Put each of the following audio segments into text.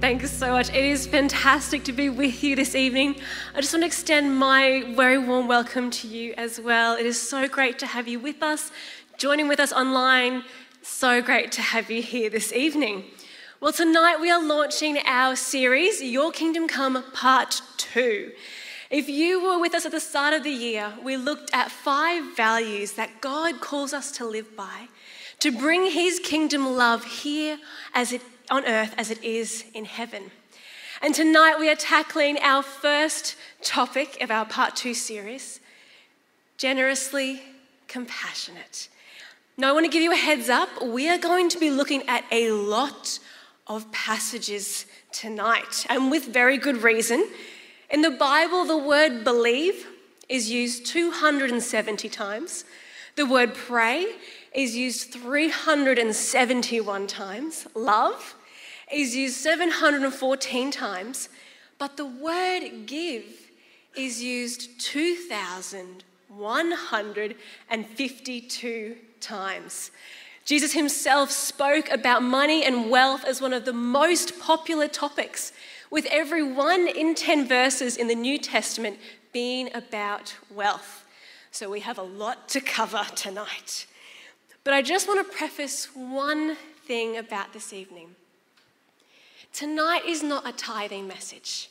Thanks so much. It is fantastic to be with you this evening. I just want to extend my very warm welcome to you as well. It is so great to have you with us, joining with us online. So great to have you here this evening. Well, tonight we are launching our series, Your Kingdom Come Part 2. If you were with us at the start of the year, we looked at five values that God calls us to live by to bring his kingdom love here as it on earth as it is in heaven. And tonight we are tackling our first topic of our part 2 series, generously compassionate. Now I want to give you a heads up, we are going to be looking at a lot of passages tonight and with very good reason. In the Bible, the word believe is used 270 times. The word pray is used 371 times. Love is used 714 times. But the word give is used 2,152 times. Jesus himself spoke about money and wealth as one of the most popular topics, with every one in 10 verses in the New Testament being about wealth. So we have a lot to cover tonight. But I just want to preface one thing about this evening. Tonight is not a tithing message.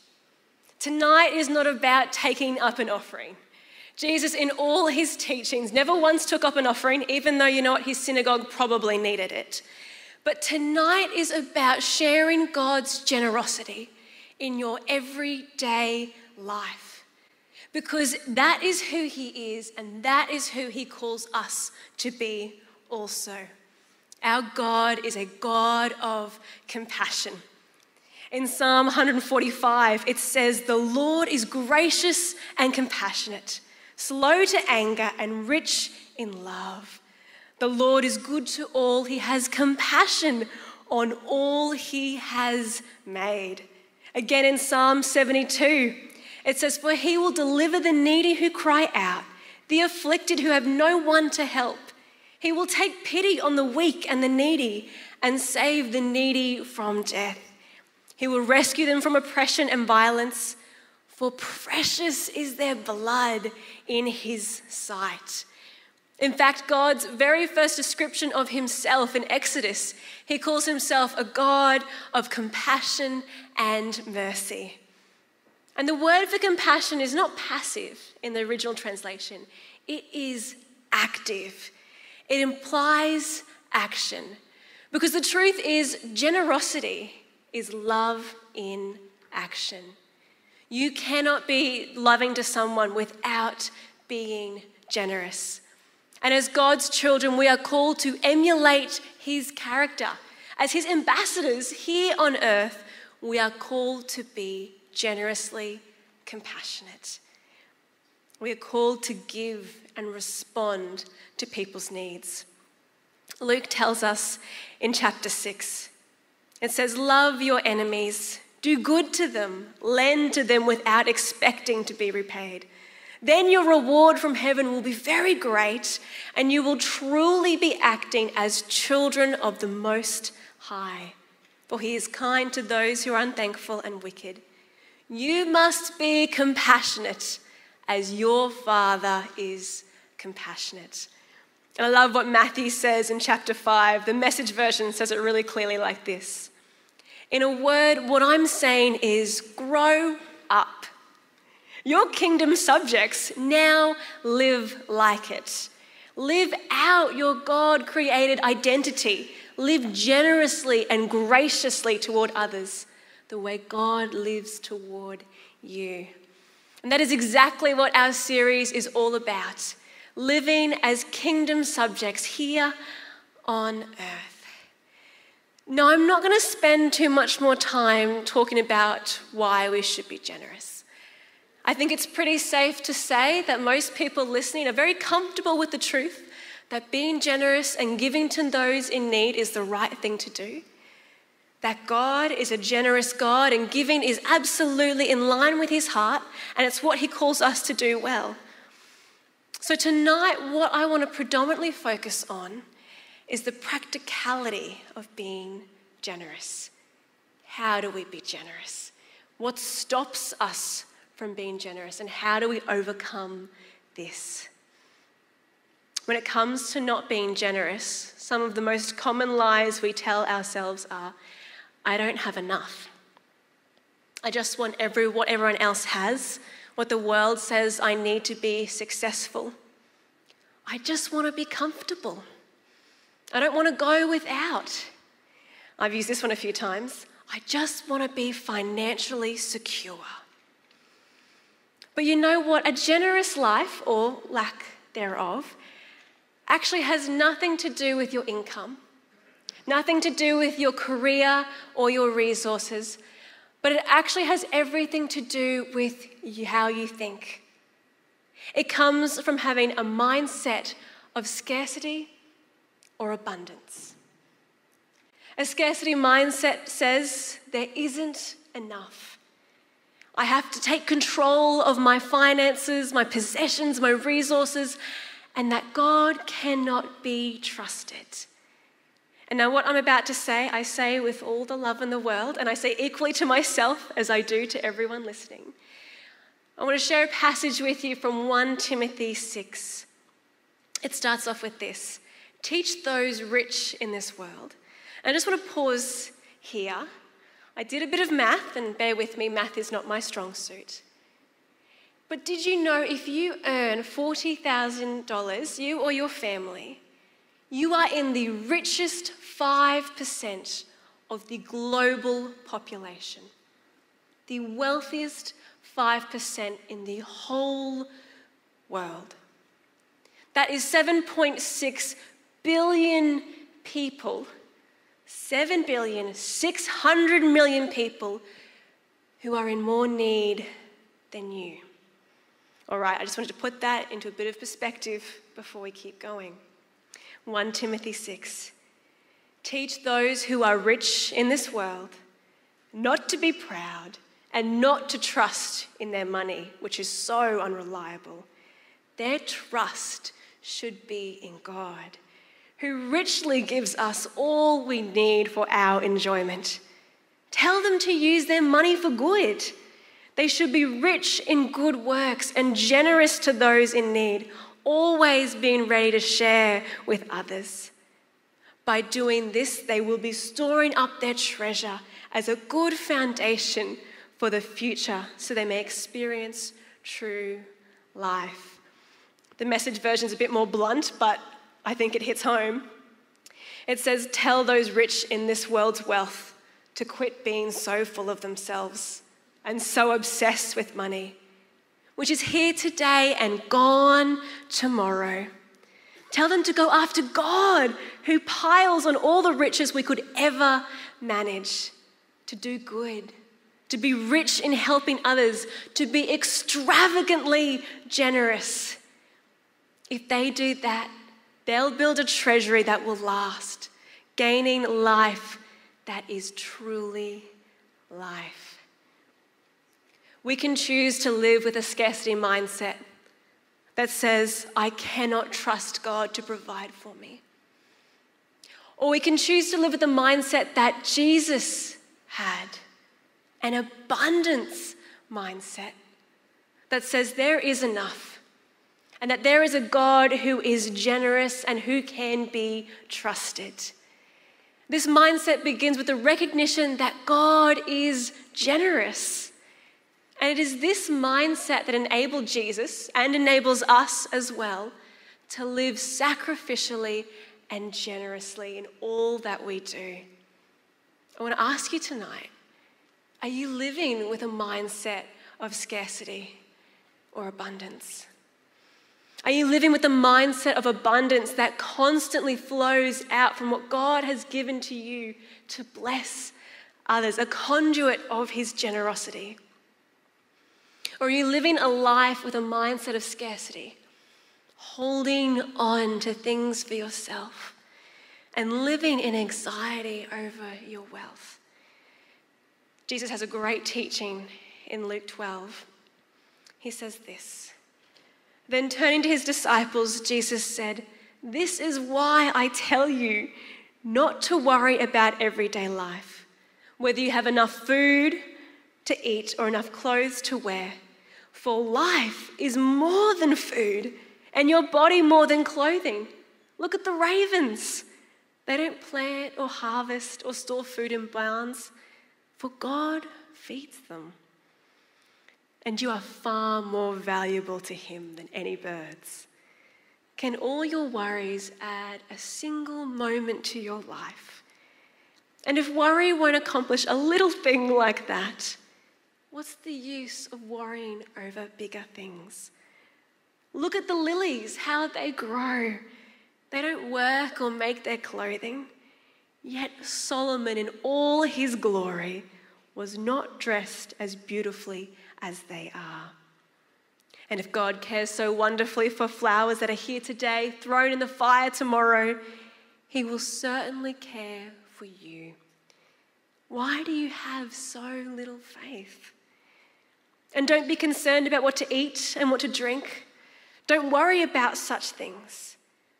Tonight is not about taking up an offering. Jesus, in all his teachings, never once took up an offering, even though you know what, his synagogue probably needed it. But tonight is about sharing God's generosity in your everyday life. Because that is who he is, and that is who he calls us to be also. Our God is a God of compassion. In Psalm 145, it says, The Lord is gracious and compassionate, slow to anger, and rich in love. The Lord is good to all, He has compassion on all He has made. Again in Psalm 72, it says, For He will deliver the needy who cry out, the afflicted who have no one to help. He will take pity on the weak and the needy and save the needy from death. He will rescue them from oppression and violence, for precious is their blood in his sight. In fact, God's very first description of himself in Exodus, he calls himself a God of compassion and mercy. And the word for compassion is not passive in the original translation, it is active. It implies action. Because the truth is, generosity is love in action. You cannot be loving to someone without being generous. And as God's children, we are called to emulate His character. As His ambassadors here on earth, we are called to be generously compassionate. We are called to give and respond to people's needs. Luke tells us in chapter 6, it says, Love your enemies, do good to them, lend to them without expecting to be repaid. Then your reward from heaven will be very great, and you will truly be acting as children of the Most High. For he is kind to those who are unthankful and wicked. You must be compassionate as your Father is compassionate. And I love what Matthew says in chapter 5. The message version says it really clearly like this In a word, what I'm saying is grow up. Your kingdom subjects now live like it. Live out your God created identity. Live generously and graciously toward others the way God lives toward you. And that is exactly what our series is all about living as kingdom subjects here on earth. Now, I'm not going to spend too much more time talking about why we should be generous. I think it's pretty safe to say that most people listening are very comfortable with the truth that being generous and giving to those in need is the right thing to do. That God is a generous God and giving is absolutely in line with his heart, and it's what he calls us to do well. So, tonight, what I want to predominantly focus on is the practicality of being generous. how do we be generous? What stops us from being generous, and how do we overcome this? When it comes to not being generous, some of the most common lies we tell ourselves are I don't have enough. I just want every, what everyone else has, what the world says I need to be successful. I just want to be comfortable. I don't want to go without. I've used this one a few times. I just want to be financially secure. But you know what? A generous life, or lack thereof, actually has nothing to do with your income, nothing to do with your career or your resources, but it actually has everything to do with how you think. It comes from having a mindset of scarcity or abundance. A scarcity mindset says there isn't enough. I have to take control of my finances, my possessions, my resources, and that God cannot be trusted. And now, what I'm about to say, I say with all the love in the world, and I say equally to myself as I do to everyone listening. I want to share a passage with you from 1 Timothy 6. It starts off with this Teach those rich in this world. And I just want to pause here. I did a bit of math, and bear with me, math is not my strong suit. But did you know if you earn $40,000, you or your family, you are in the richest 5% of the global population, the wealthiest 5% in the whole world. That is 7.6 billion people, 7 billion, 600 million people who are in more need than you. All right, I just wanted to put that into a bit of perspective before we keep going. 1 Timothy 6. Teach those who are rich in this world not to be proud and not to trust in their money, which is so unreliable. Their trust should be in God, who richly gives us all we need for our enjoyment. Tell them to use their money for good. They should be rich in good works and generous to those in need always being ready to share with others. By doing this, they will be storing up their treasure as a good foundation for the future so they may experience true life. The message version is a bit more blunt, but I think it hits home. It says, Tell those rich in this world's wealth to quit being so full of themselves and so obsessed with money which is here today and gone tomorrow. Tell them to go after God, who piles on all the riches we could ever manage, to do good, to be rich in helping others, to be extravagantly generous. If they do that, they'll build a treasury that will last, gaining life that is truly life. We can choose to live with a scarcity mindset that says, I cannot trust God to provide for me. Or we can choose to live with the mindset that Jesus had an abundance mindset that says there is enough and that there is a God who is generous and who can be trusted. This mindset begins with the recognition that God is generous and it is this mindset that enabled Jesus and enables us as well to live sacrificially and generously in all that we do. I want to ask you tonight are you living with a mindset of scarcity or abundance? Are you living with the mindset of abundance that constantly flows out from what God has given to you to bless others, a conduit of His generosity? Or are you living a life with a mindset of scarcity, holding on to things for yourself and living in anxiety over your wealth? Jesus has a great teaching in Luke 12. He says this Then turning to his disciples, Jesus said, This is why I tell you not to worry about everyday life whether you have enough food to eat or enough clothes to wear. For life is more than food, and your body more than clothing. Look at the ravens. They don't plant or harvest or store food in barns, for God feeds them. And you are far more valuable to Him than any birds. Can all your worries add a single moment to your life? And if worry won't accomplish a little thing like that, what's the use of worrying over bigger things? Look at the lilies, how they grow. They don't work or make their clothing. Yet Solomon, in all his glory, was not dressed as beautifully as they are. And if God cares so wonderfully for flowers that are here today, thrown in the fire tomorrow, He will certainly care for you. Why do you have so little faith? And don't be concerned about what to eat and what to drink. Don't worry about such things.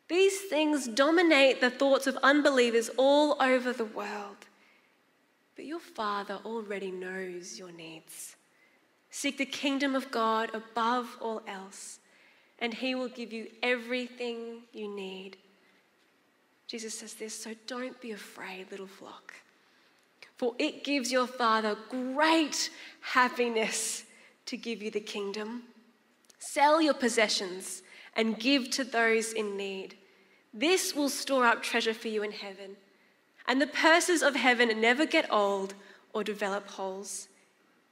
These things dominate the thoughts of unbelievers all over the world. But your Father already knows your needs. Seek the kingdom of God above all else, and He will give you everything you need. Jesus says this, so don't be afraid, little flock, for it gives your Father great happiness to give you the kingdom. Sell your possessions and give to those in need. This will store up treasure for you in heaven. And the purses of heaven never get old or develop holes.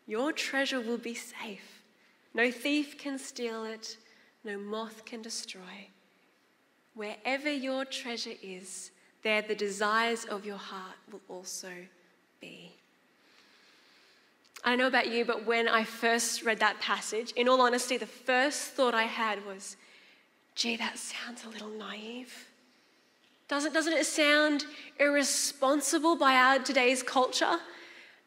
Your treasure will be safe. No thief can steal it, no moth can destroy. Wherever your treasure is, there the desires of your heart will also be. I don't know about you, but when I first read that passage, in all honesty, the first thought I had was, gee, that sounds a little naive. Doesn't, doesn't it sound irresponsible by our today's culture?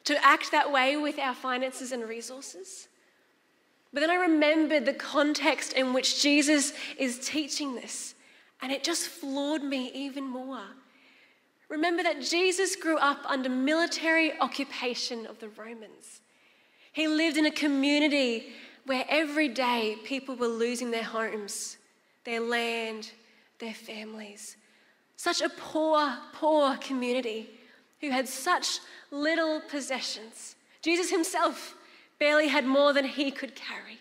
to act that way with our finances and resources. But then I remembered the context in which Jesus is teaching this, and it just floored me even more. Remember that Jesus grew up under military occupation of the Romans. He lived in a community where every day people were losing their homes, their land, their families. Such a poor, poor community who had such little possessions. Jesus himself barely had more than he could carry.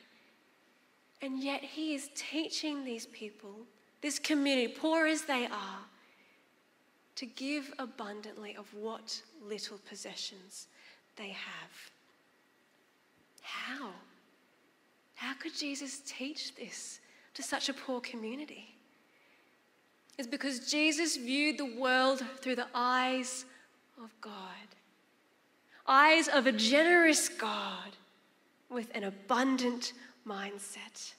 And yet he is teaching these people, this community, poor as they are, to give abundantly of what little possessions they have. How? How could Jesus teach this to such a poor community? is because Jesus viewed the world through the eyes of God. Eyes of a generous God with an abundant mindset.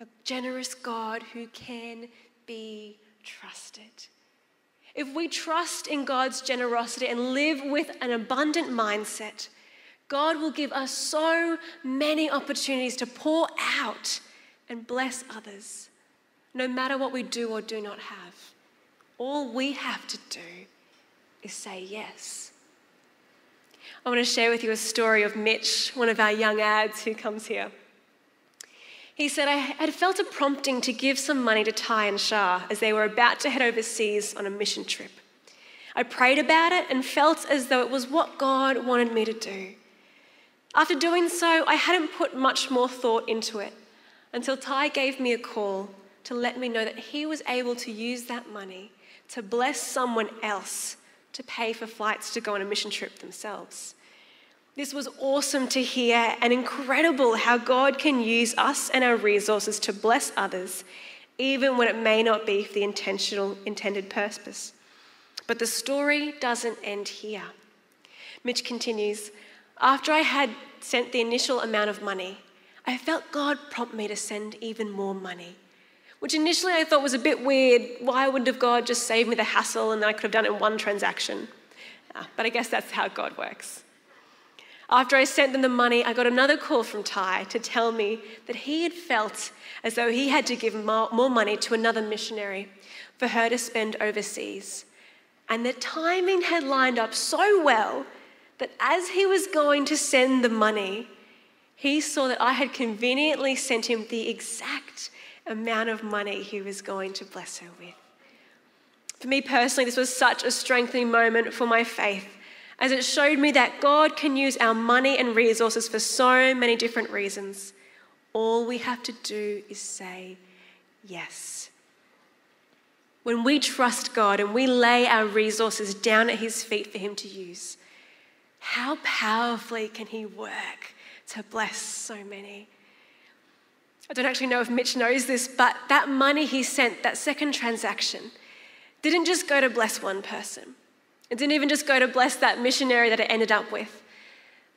A generous God who can be trusted. If we trust in God's generosity and live with an abundant mindset, God will give us so many opportunities to pour out and bless others, no matter what we do or do not have. All we have to do is say yes. I want to share with you a story of Mitch, one of our young ads who comes here. He said, I had felt a prompting to give some money to Ty and Shah as they were about to head overseas on a mission trip. I prayed about it and felt as though it was what God wanted me to do. After doing so, I hadn't put much more thought into it until Ty gave me a call to let me know that he was able to use that money to bless someone else to pay for flights to go on a mission trip themselves. This was awesome to hear and incredible how God can use us and our resources to bless others, even when it may not be for the intentional, intended purpose. But the story doesn't end here. Mitch continues After I had sent the initial amount of money, I felt God prompt me to send even more money which initially I thought was a bit weird. Why wouldn't God just saved me the hassle and I could have done it in one transaction? Ah, but I guess that's how God works. After I sent them the money, I got another call from Ty to tell me that he had felt as though he had to give more money to another missionary for her to spend overseas. And the timing had lined up so well that as he was going to send the money, he saw that I had conveniently sent him the exact amount of money he was going to bless her with. For me personally, this was such a strengthening moment for my faith as it showed me that God can use our money and resources for so many different reasons. All we have to do is say yes. When we trust God and we lay our resources down at His feet for Him to use, how powerfully can He work to bless so many? I don't actually know if Mitch knows this, but that money he sent, that second transaction, didn't just go to bless one person. It didn't even just go to bless that missionary that it ended up with.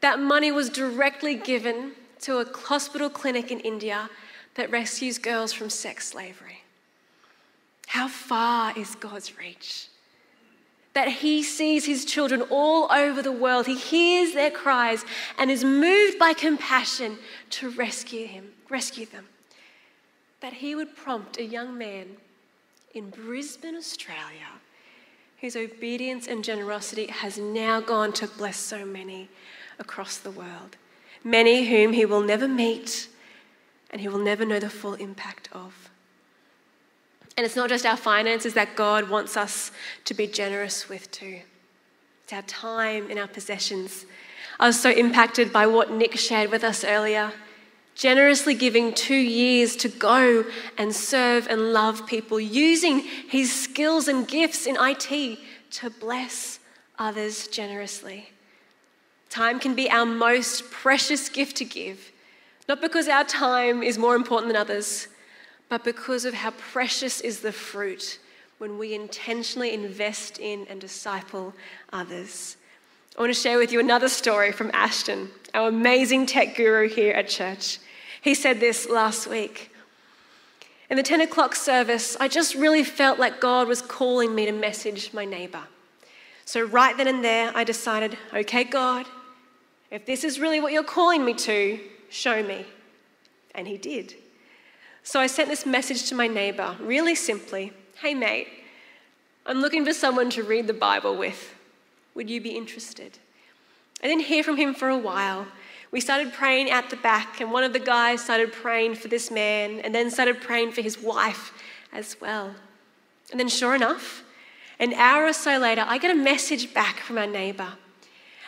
That money was directly given to a hospital clinic in India that rescues girls from sex slavery. How far is God's reach? That He sees His children all over the world. He hears their cries and is moved by compassion to rescue him, rescue them. That He would prompt a young man in Brisbane, Australia, whose obedience and generosity has now gone to bless so many across the world. Many whom He will never meet and He will never know the full impact of. And it's not just our finances that God wants us to be generous with, too. It's our time and our possessions. I was so impacted by what Nick shared with us earlier. Generously giving two years to go and serve and love people, using his skills and gifts in IT to bless others generously. Time can be our most precious gift to give, not because our time is more important than others, but because of how precious is the fruit when we intentionally invest in and disciple others. I want to share with you another story from Ashton, our amazing tech guru here at church. He said this last week. In the 10 o'clock service, I just really felt like God was calling me to message my neighbor. So, right then and there, I decided, okay, God, if this is really what you're calling me to, show me. And He did. So I sent this message to my neighbor, really simply Hey, mate, I'm looking for someone to read the Bible with. Would you be interested? I didn't hear from him for a while. We started praying at the back, and one of the guys started praying for this man, and then started praying for his wife as well. And then, sure enough, an hour or so later, I get a message back from our neighbor.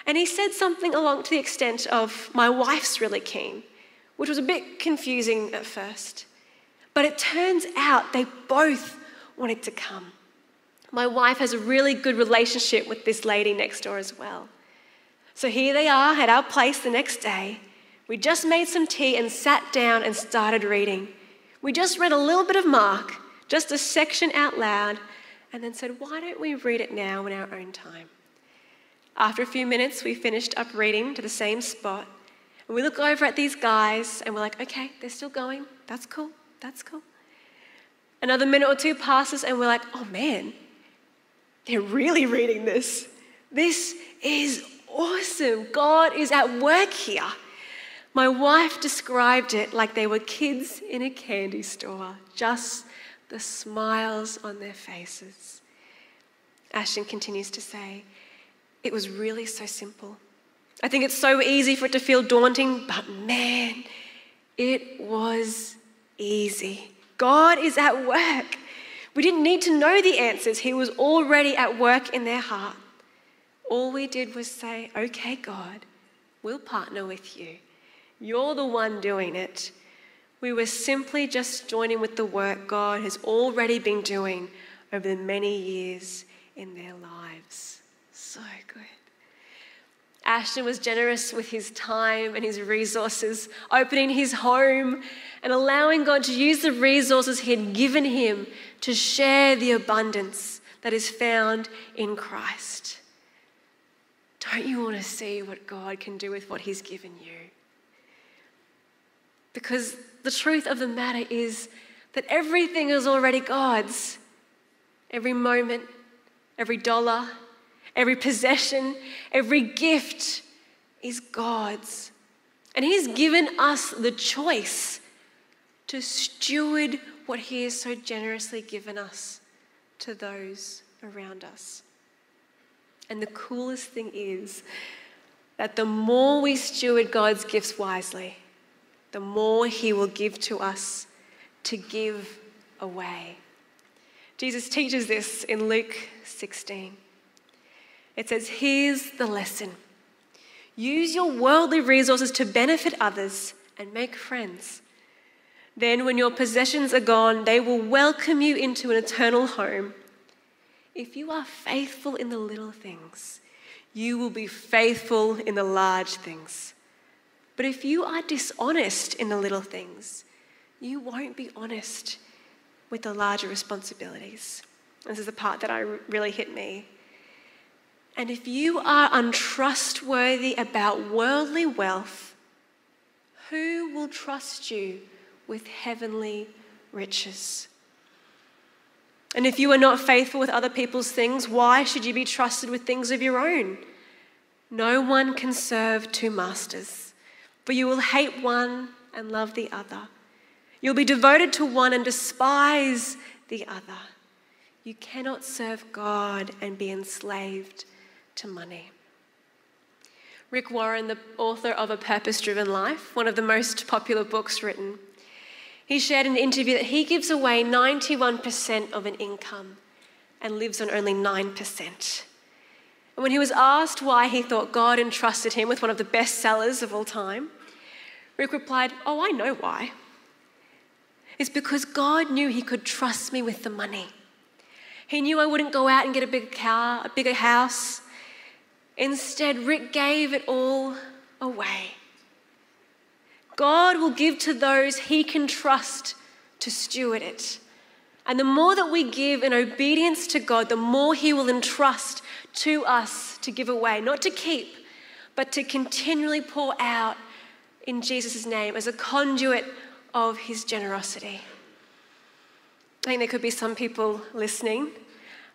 And he said something along to the extent of, My wife's really keen, which was a bit confusing at first. But it turns out they both wanted to come. My wife has a really good relationship with this lady next door as well. So here they are at our place the next day. We just made some tea and sat down and started reading. We just read a little bit of Mark, just a section out loud, and then said, Why don't we read it now in our own time? After a few minutes, we finished up reading to the same spot. And we look over at these guys and we're like, Okay, they're still going. That's cool. That's cool. Another minute or two passes, and we're like, oh man, they're really reading this. This is awesome. God is at work here. My wife described it like they were kids in a candy store, just the smiles on their faces. Ashton continues to say, It was really so simple. I think it's so easy for it to feel daunting, but man, it was easy. God is at work. We didn't need to know the answers, He was already at work in their heart. All we did was say, Okay, God, we'll partner with you. You're the one doing it. We were simply just joining with the work God has already been doing over the many years in their lives. So good. Ashton was generous with his time and his resources, opening his home and allowing God to use the resources He had given him to share the abundance that is found in Christ. Don't you want to see what God can do with what He's given you? Because the truth of the matter is that everything is already God's. Every moment, every dollar, every possession, every gift is God's. And He's given us the choice to steward what He has so generously given us to those around us. And the coolest thing is that the more we steward God's gifts wisely, the more He will give to us to give away. Jesus teaches this in Luke 16. It says, Here's the lesson use your worldly resources to benefit others and make friends. Then, when your possessions are gone, they will welcome you into an eternal home. If you are faithful in the little things, you will be faithful in the large things. But if you are dishonest in the little things, you won't be honest with the larger responsibilities. This is the part that I really hit me. And if you are untrustworthy about worldly wealth, who will trust you with heavenly riches? And if you are not faithful with other people's things, why should you be trusted with things of your own? No one can serve two masters, for you will hate one and love the other. You'll be devoted to one and despise the other. You cannot serve God and be enslaved to money. Rick Warren, the author of A Purpose Driven Life, one of the most popular books written, he shared in an interview that he gives away 91% of an income and lives on only 9%. And when he was asked why he thought God entrusted him with one of the best sellers of all time, Rick replied, Oh, I know why. It's because God knew he could trust me with the money. He knew I wouldn't go out and get a bigger car, a bigger house. Instead, Rick gave it all away. God will give to those he can trust to steward it. And the more that we give in obedience to God, the more he will entrust to us to give away, not to keep, but to continually pour out in Jesus' name as a conduit of his generosity. I think there could be some people listening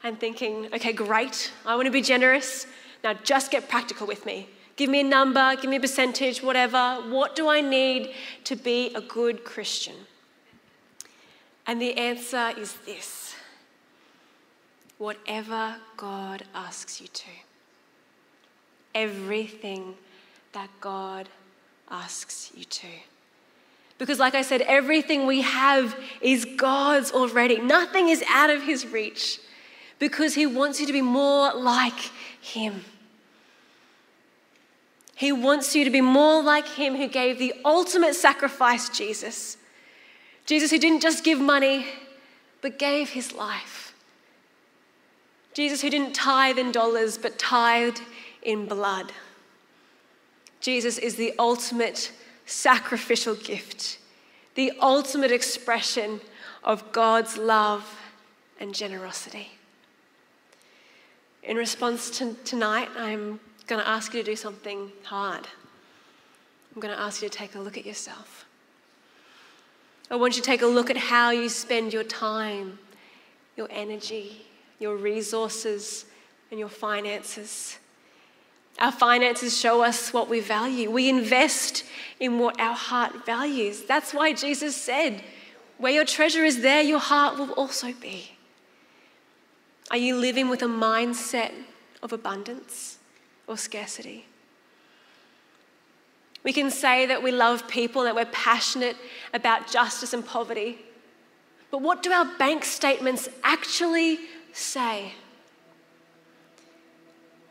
and thinking, okay, great, I want to be generous. Now just get practical with me. Give me a number, give me a percentage, whatever. What do I need to be a good Christian? And the answer is this whatever God asks you to. Everything that God asks you to. Because, like I said, everything we have is God's already. Nothing is out of His reach because He wants you to be more like Him. He wants you to be more like Him who gave the ultimate sacrifice, Jesus. Jesus, who didn't just give money, but gave His life. Jesus, who didn't tithe in dollars, but tithed in blood. Jesus is the ultimate sacrificial gift, the ultimate expression of God's love and generosity. In response to tonight, I'm going to ask you to do something hard. I'm going to ask you to take a look at yourself. I want you to take a look at how you spend your time, your energy, your resources, and your finances. Our finances show us what we value. We invest in what our heart values. That's why Jesus said, Where your treasure is, there your heart will also be. Are you living with a mindset of abundance or scarcity? We can say that we love people, that we're passionate about justice and poverty. But what do our bank statements actually say?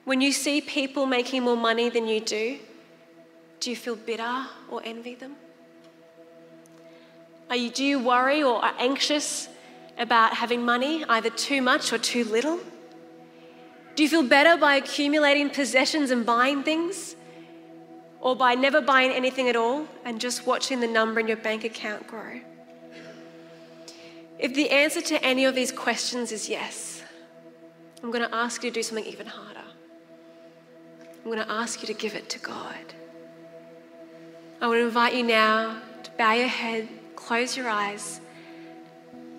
When you see people making more money than you do, do you feel bitter or envy them? Are you, do you worry or are anxious about having money, either too much or too little? Do you feel better by accumulating possessions and buying things? Or by never buying anything at all and just watching the number in your bank account grow? If the answer to any of these questions is yes, I'm going to ask you to do something even harder. I'm going to ask you to give it to God. I to invite you now to bow your head, close your eyes,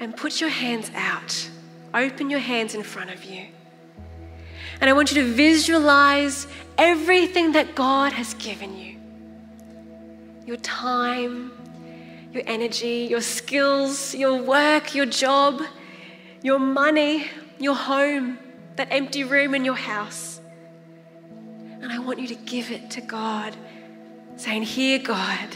and put your hands out. Open your hands in front of you. And I want you to visualize everything that God has given you your time, your energy, your skills, your work, your job, your money, your home, that empty room in your house. And I want you to give it to God, saying, Here, God,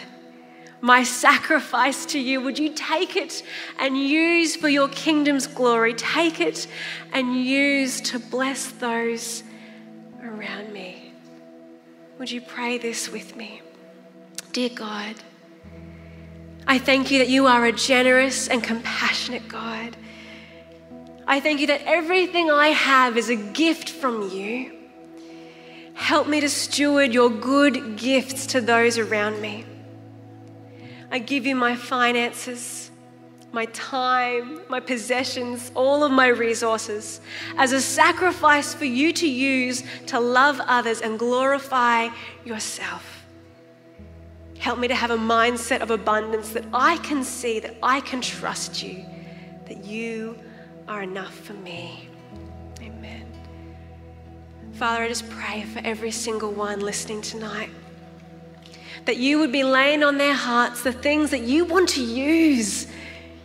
my sacrifice to you. Would you take it and use for your kingdom's glory? Take it and use to bless those around me. Would you pray this with me? Dear God, I thank you that you are a generous and compassionate God. I thank you that everything I have is a gift from you. Help me to steward your good gifts to those around me. I give you my finances, my time, my possessions, all of my resources as a sacrifice for you to use to love others and glorify yourself. Help me to have a mindset of abundance that I can see, that I can trust you, that you are enough for me. Amen. Father, I just pray for every single one listening tonight that you would be laying on their hearts the things that you want to use.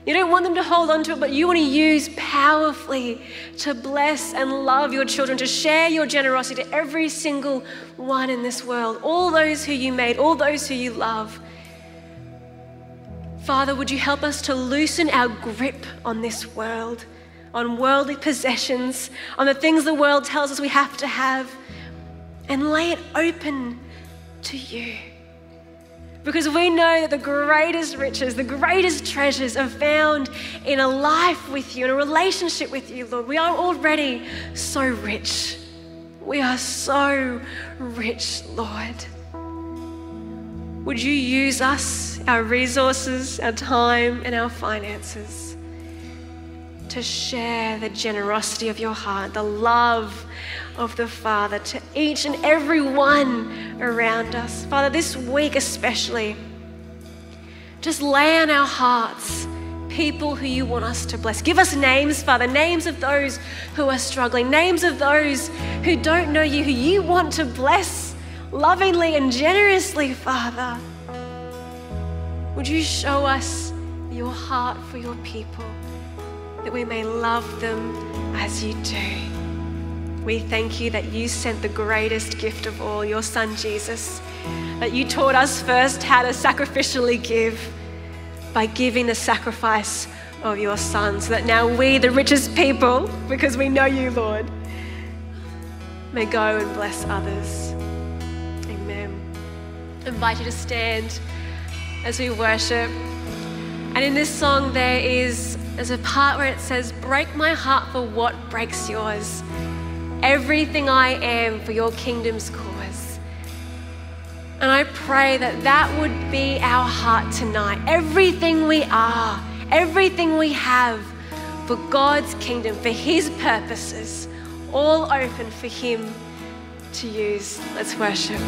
You don't want them to hold on to it, but you want to use powerfully to bless and love your children, to share your generosity to every single one in this world, all those who you made, all those who you love. Father, would you help us to loosen our grip on this world, on worldly possessions, on the things the world tells us we have to have, and lay it open to you. Because we know that the greatest riches, the greatest treasures are found in a life with you, in a relationship with you, Lord. We are already so rich. We are so rich, Lord. Would you use us, our resources, our time, and our finances to share the generosity of your heart, the love of the Father to each and every one around us. Father, this week especially, just lay on our hearts people who you want us to bless. Give us names, Father, names of those who are struggling, names of those who don't know you, who you want to bless lovingly and generously, Father. Would you show us your heart for your people that we may love them as you do? We thank you that you sent the greatest gift of all, your son Jesus, that you taught us first how to sacrificially give by giving the sacrifice of your son, so that now we, the richest people, because we know you, Lord, may go and bless others. Amen. I invite you to stand as we worship. And in this song, there is there's a part where it says, Break my heart for what breaks yours everything I am for your kingdom's cause. And I pray that that would be our heart tonight. Everything we are, everything we have for God's kingdom, for His purposes, all open for Him to use. Let's worship.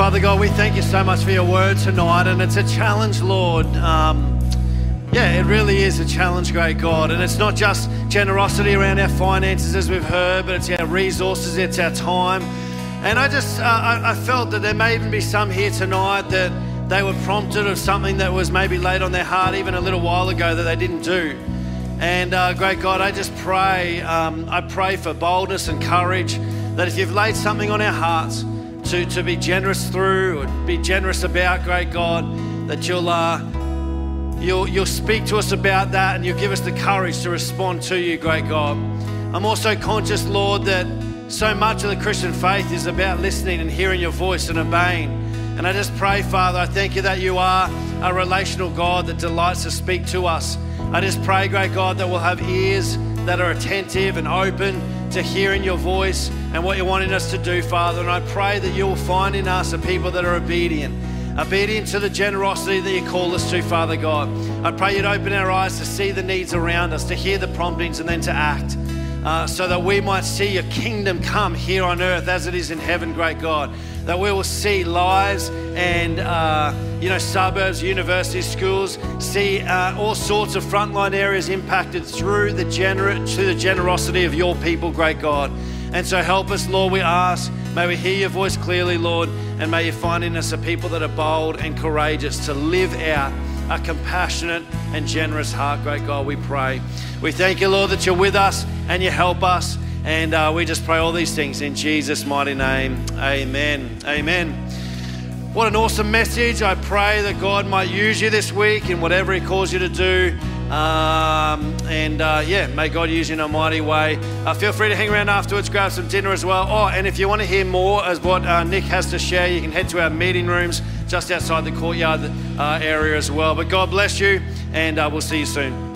Father God, we thank you so much for your word tonight, and it's a challenge, Lord. Um, yeah, it really is a challenge, great God. And it's not just generosity around our finances, as we've heard, but it's our resources, it's our time. And I just, uh, I, I felt that there may even be some here tonight that they were prompted of something that was maybe laid on their heart even a little while ago that they didn't do. And uh, great God, I just pray, um, I pray for boldness and courage that if you've laid something on our hearts to, to be generous through or be generous about, great God, that you'll, uh, you'll, you'll speak to us about that and you'll give us the courage to respond to you, great God. I'm also conscious, Lord, that so much of the Christian faith is about listening and hearing your voice and obeying. And I just pray, Father, I thank you that you are a relational God that delights to speak to us. I just pray, great God, that we'll have ears that are attentive and open to hearing your voice and what you're wanting us to do, Father. And I pray that you will find in us a people that are obedient, obedient to the generosity that you call us to, Father God. I pray you'd open our eyes to see the needs around us, to hear the promptings, and then to act. Uh, so that we might see your kingdom come here on earth as it is in heaven, great God. That we will see lives and uh, you know suburbs, universities, schools, see uh, all sorts of frontline areas impacted through the gener- to the generosity of your people, great God. And so help us, Lord, we ask. May we hear your voice clearly, Lord, and may you find in us a people that are bold and courageous to live out a compassionate and generous heart, great God, we pray. We thank you, Lord, that you're with us and you help us. And uh, we just pray all these things in Jesus' mighty name. Amen. Amen. What an awesome message. I pray that God might use you this week in whatever He calls you to do. Um, and uh, yeah, may God use you in a mighty way. Uh, feel free to hang around afterwards, grab some dinner as well. Oh, and if you want to hear more as what uh, Nick has to share, you can head to our meeting rooms just outside the courtyard uh, area as well. But God bless you, and uh, we'll see you soon.